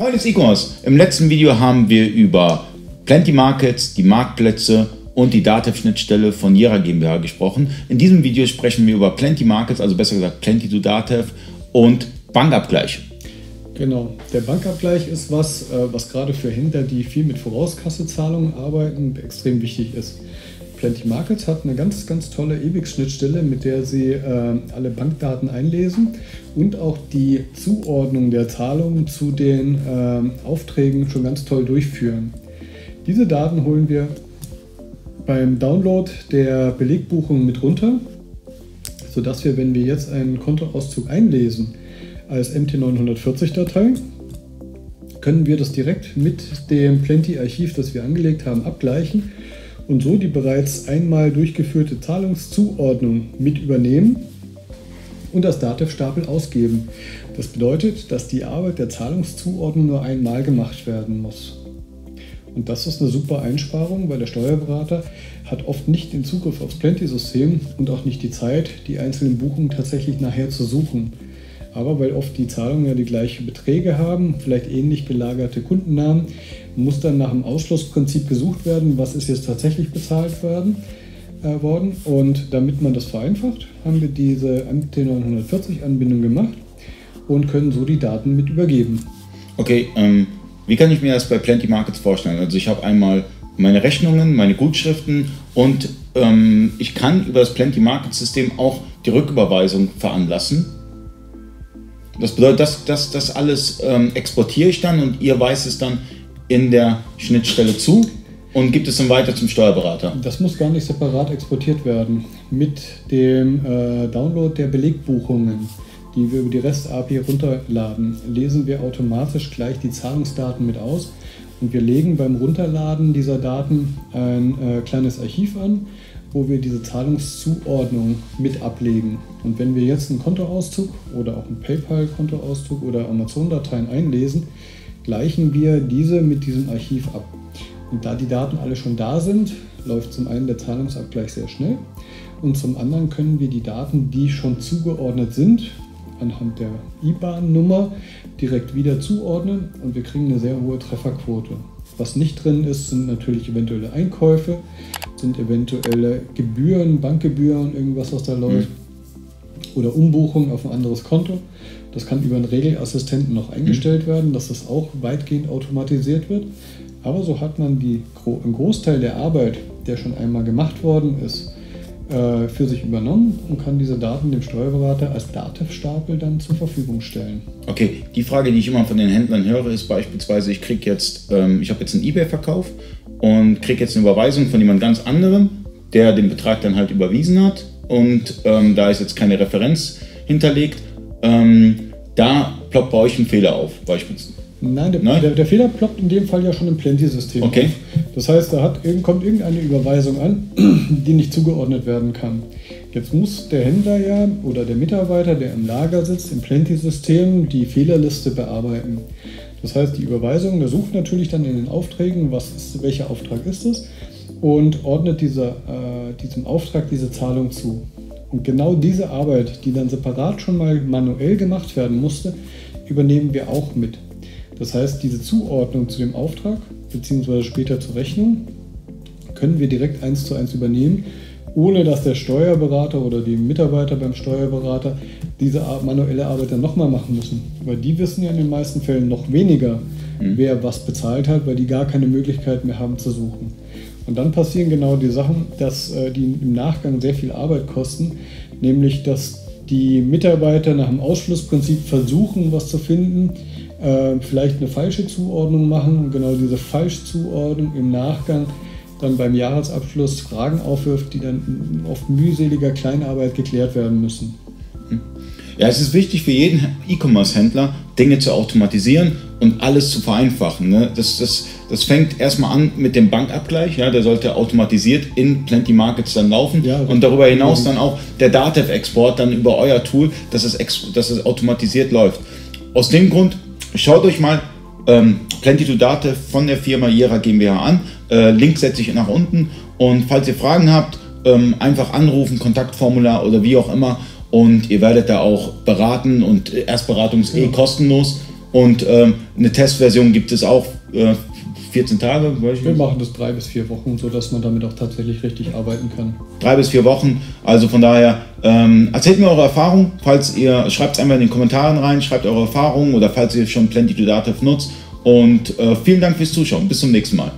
Freunde des E-Commerce, im letzten Video haben wir über Plenty Markets, die Marktplätze und die Datev-Schnittstelle von Jera GmbH gesprochen. In diesem Video sprechen wir über Plenty Markets, also besser gesagt Plenty to Datev und Bankabgleich. Genau, der Bankabgleich ist was, äh, was gerade für Händler, die viel mit Vorauskassezahlungen arbeiten, extrem wichtig ist. Plenty Markets hat eine ganz, ganz tolle EBIX-Schnittstelle, mit der Sie äh, alle Bankdaten einlesen und auch die Zuordnung der Zahlungen zu den äh, Aufträgen schon ganz toll durchführen. Diese Daten holen wir beim Download der Belegbuchung mit runter, sodass wir, wenn wir jetzt einen Kontoauszug einlesen als MT940-Datei, können wir das direkt mit dem Plenty-Archiv, das wir angelegt haben, abgleichen und so die bereits einmal durchgeführte Zahlungszuordnung mit übernehmen und das Datev-Stapel ausgeben. Das bedeutet, dass die Arbeit der Zahlungszuordnung nur einmal gemacht werden muss. Und das ist eine super Einsparung, weil der Steuerberater hat oft nicht den Zugriff aufs Plenty-System und auch nicht die Zeit, die einzelnen Buchungen tatsächlich nachher zu suchen. Aber weil oft die Zahlungen ja die gleichen Beträge haben, vielleicht ähnlich gelagerte Kundennamen, muss dann nach dem Ausschlussprinzip gesucht werden, was ist jetzt tatsächlich bezahlt werden, äh, worden. Und damit man das vereinfacht, haben wir diese MT940-Anbindung gemacht und können so die Daten mit übergeben. Okay, ähm, wie kann ich mir das bei Plenty Markets vorstellen? Also ich habe einmal meine Rechnungen, meine Gutschriften und ähm, ich kann über das Plenty Markets System auch die Rücküberweisung veranlassen. Das bedeutet, das, das, das alles ähm, exportiere ich dann und ihr weist es dann in der Schnittstelle zu und gibt es dann weiter zum Steuerberater. Das muss gar nicht separat exportiert werden. Mit dem äh, Download der Belegbuchungen, die wir über die REST-API runterladen, lesen wir automatisch gleich die Zahlungsdaten mit aus und wir legen beim Runterladen dieser Daten ein äh, kleines Archiv an, wo wir diese Zahlungszuordnung mit ablegen. Und wenn wir jetzt einen Kontoauszug oder auch einen PayPal-Kontoauszug oder Amazon-Dateien einlesen, gleichen wir diese mit diesem Archiv ab. Und da die Daten alle schon da sind, läuft zum einen der Zahlungsabgleich sehr schnell und zum anderen können wir die Daten, die schon zugeordnet sind, anhand der IBAN-Nummer direkt wieder zuordnen und wir kriegen eine sehr hohe Trefferquote. Was nicht drin ist, sind natürlich eventuelle Einkäufe, sind eventuelle Gebühren, Bankgebühren, irgendwas, was da läuft. Mhm oder Umbuchung auf ein anderes Konto. Das kann über einen Regelassistenten noch eingestellt werden, dass das auch weitgehend automatisiert wird. Aber so hat man die, einen Großteil der Arbeit, der schon einmal gemacht worden ist, äh, für sich übernommen und kann diese Daten dem Steuerberater als Datev-Stapel dann zur Verfügung stellen. Okay, die Frage, die ich immer von den Händlern höre, ist beispielsweise, ich kriege jetzt, ähm, ich habe jetzt einen eBay-Verkauf und kriege jetzt eine Überweisung von jemand ganz anderem, der den Betrag dann halt überwiesen hat und ähm, da ist jetzt keine Referenz hinterlegt. Ähm, da ploppt bei euch ein Fehler auf, beispielsweise. Nein, der, Nein? Der, der, Fehler ploppt in dem Fall ja schon im Plenty-System. Okay. Auf. Das heißt, da hat, kommt irgendeine Überweisung an, die nicht zugeordnet werden kann. Jetzt muss der Händler ja oder der Mitarbeiter, der im Lager sitzt, im Plenty-System die Fehlerliste bearbeiten. Das heißt, die Überweisung, der sucht natürlich dann in den Aufträgen, was ist, welcher Auftrag ist es und ordnet dieser, äh, diesem Auftrag diese Zahlung zu. Und genau diese Arbeit, die dann separat schon mal manuell gemacht werden musste, übernehmen wir auch mit. Das heißt, diese Zuordnung zu dem Auftrag bzw. später zur Rechnung können wir direkt eins zu eins übernehmen, ohne dass der Steuerberater oder die Mitarbeiter beim Steuerberater diese manuelle Arbeit dann nochmal machen müssen. Weil die wissen ja in den meisten Fällen noch weniger, mhm. wer was bezahlt hat, weil die gar keine Möglichkeit mehr haben zu suchen. Und dann passieren genau die Sachen, dass äh, die im Nachgang sehr viel Arbeit kosten, nämlich dass die Mitarbeiter nach dem Ausschlussprinzip versuchen, was zu finden, äh, vielleicht eine falsche Zuordnung machen und genau diese Falschzuordnung im Nachgang dann beim Jahresabschluss Fragen aufwirft, die dann oft mühseliger Kleinarbeit geklärt werden müssen. Ja, es ist wichtig für jeden E-Commerce-Händler, Dinge zu automatisieren und alles zu vereinfachen. Ne? Das, das, das fängt erstmal an mit dem Bankabgleich, ja, der sollte automatisiert in Plenty Markets dann laufen ja, und darüber hinaus dann auch der Datev-Export dann über euer Tool, dass es, dass es automatisiert läuft. Aus dem Grund, schaut euch mal ähm, Plenty to Datev von der Firma Jera GmbH an. Äh, Link setze ich nach unten. Und falls ihr Fragen habt, ähm, einfach anrufen, Kontaktformular oder wie auch immer. Und ihr werdet da auch beraten. Und Erstberatung ist eh kostenlos. Und ähm, eine Testversion gibt es auch äh, 14 Tage. Wir machen das drei bis vier Wochen, sodass man damit auch tatsächlich richtig arbeiten kann. Drei bis vier Wochen. Also von daher, ähm, erzählt mir eure Erfahrungen. Falls ihr, schreibt es einfach in den Kommentaren rein, schreibt eure Erfahrungen oder falls ihr schon Plenty to Dativ nutzt. Und äh, vielen Dank fürs Zuschauen. Bis zum nächsten Mal.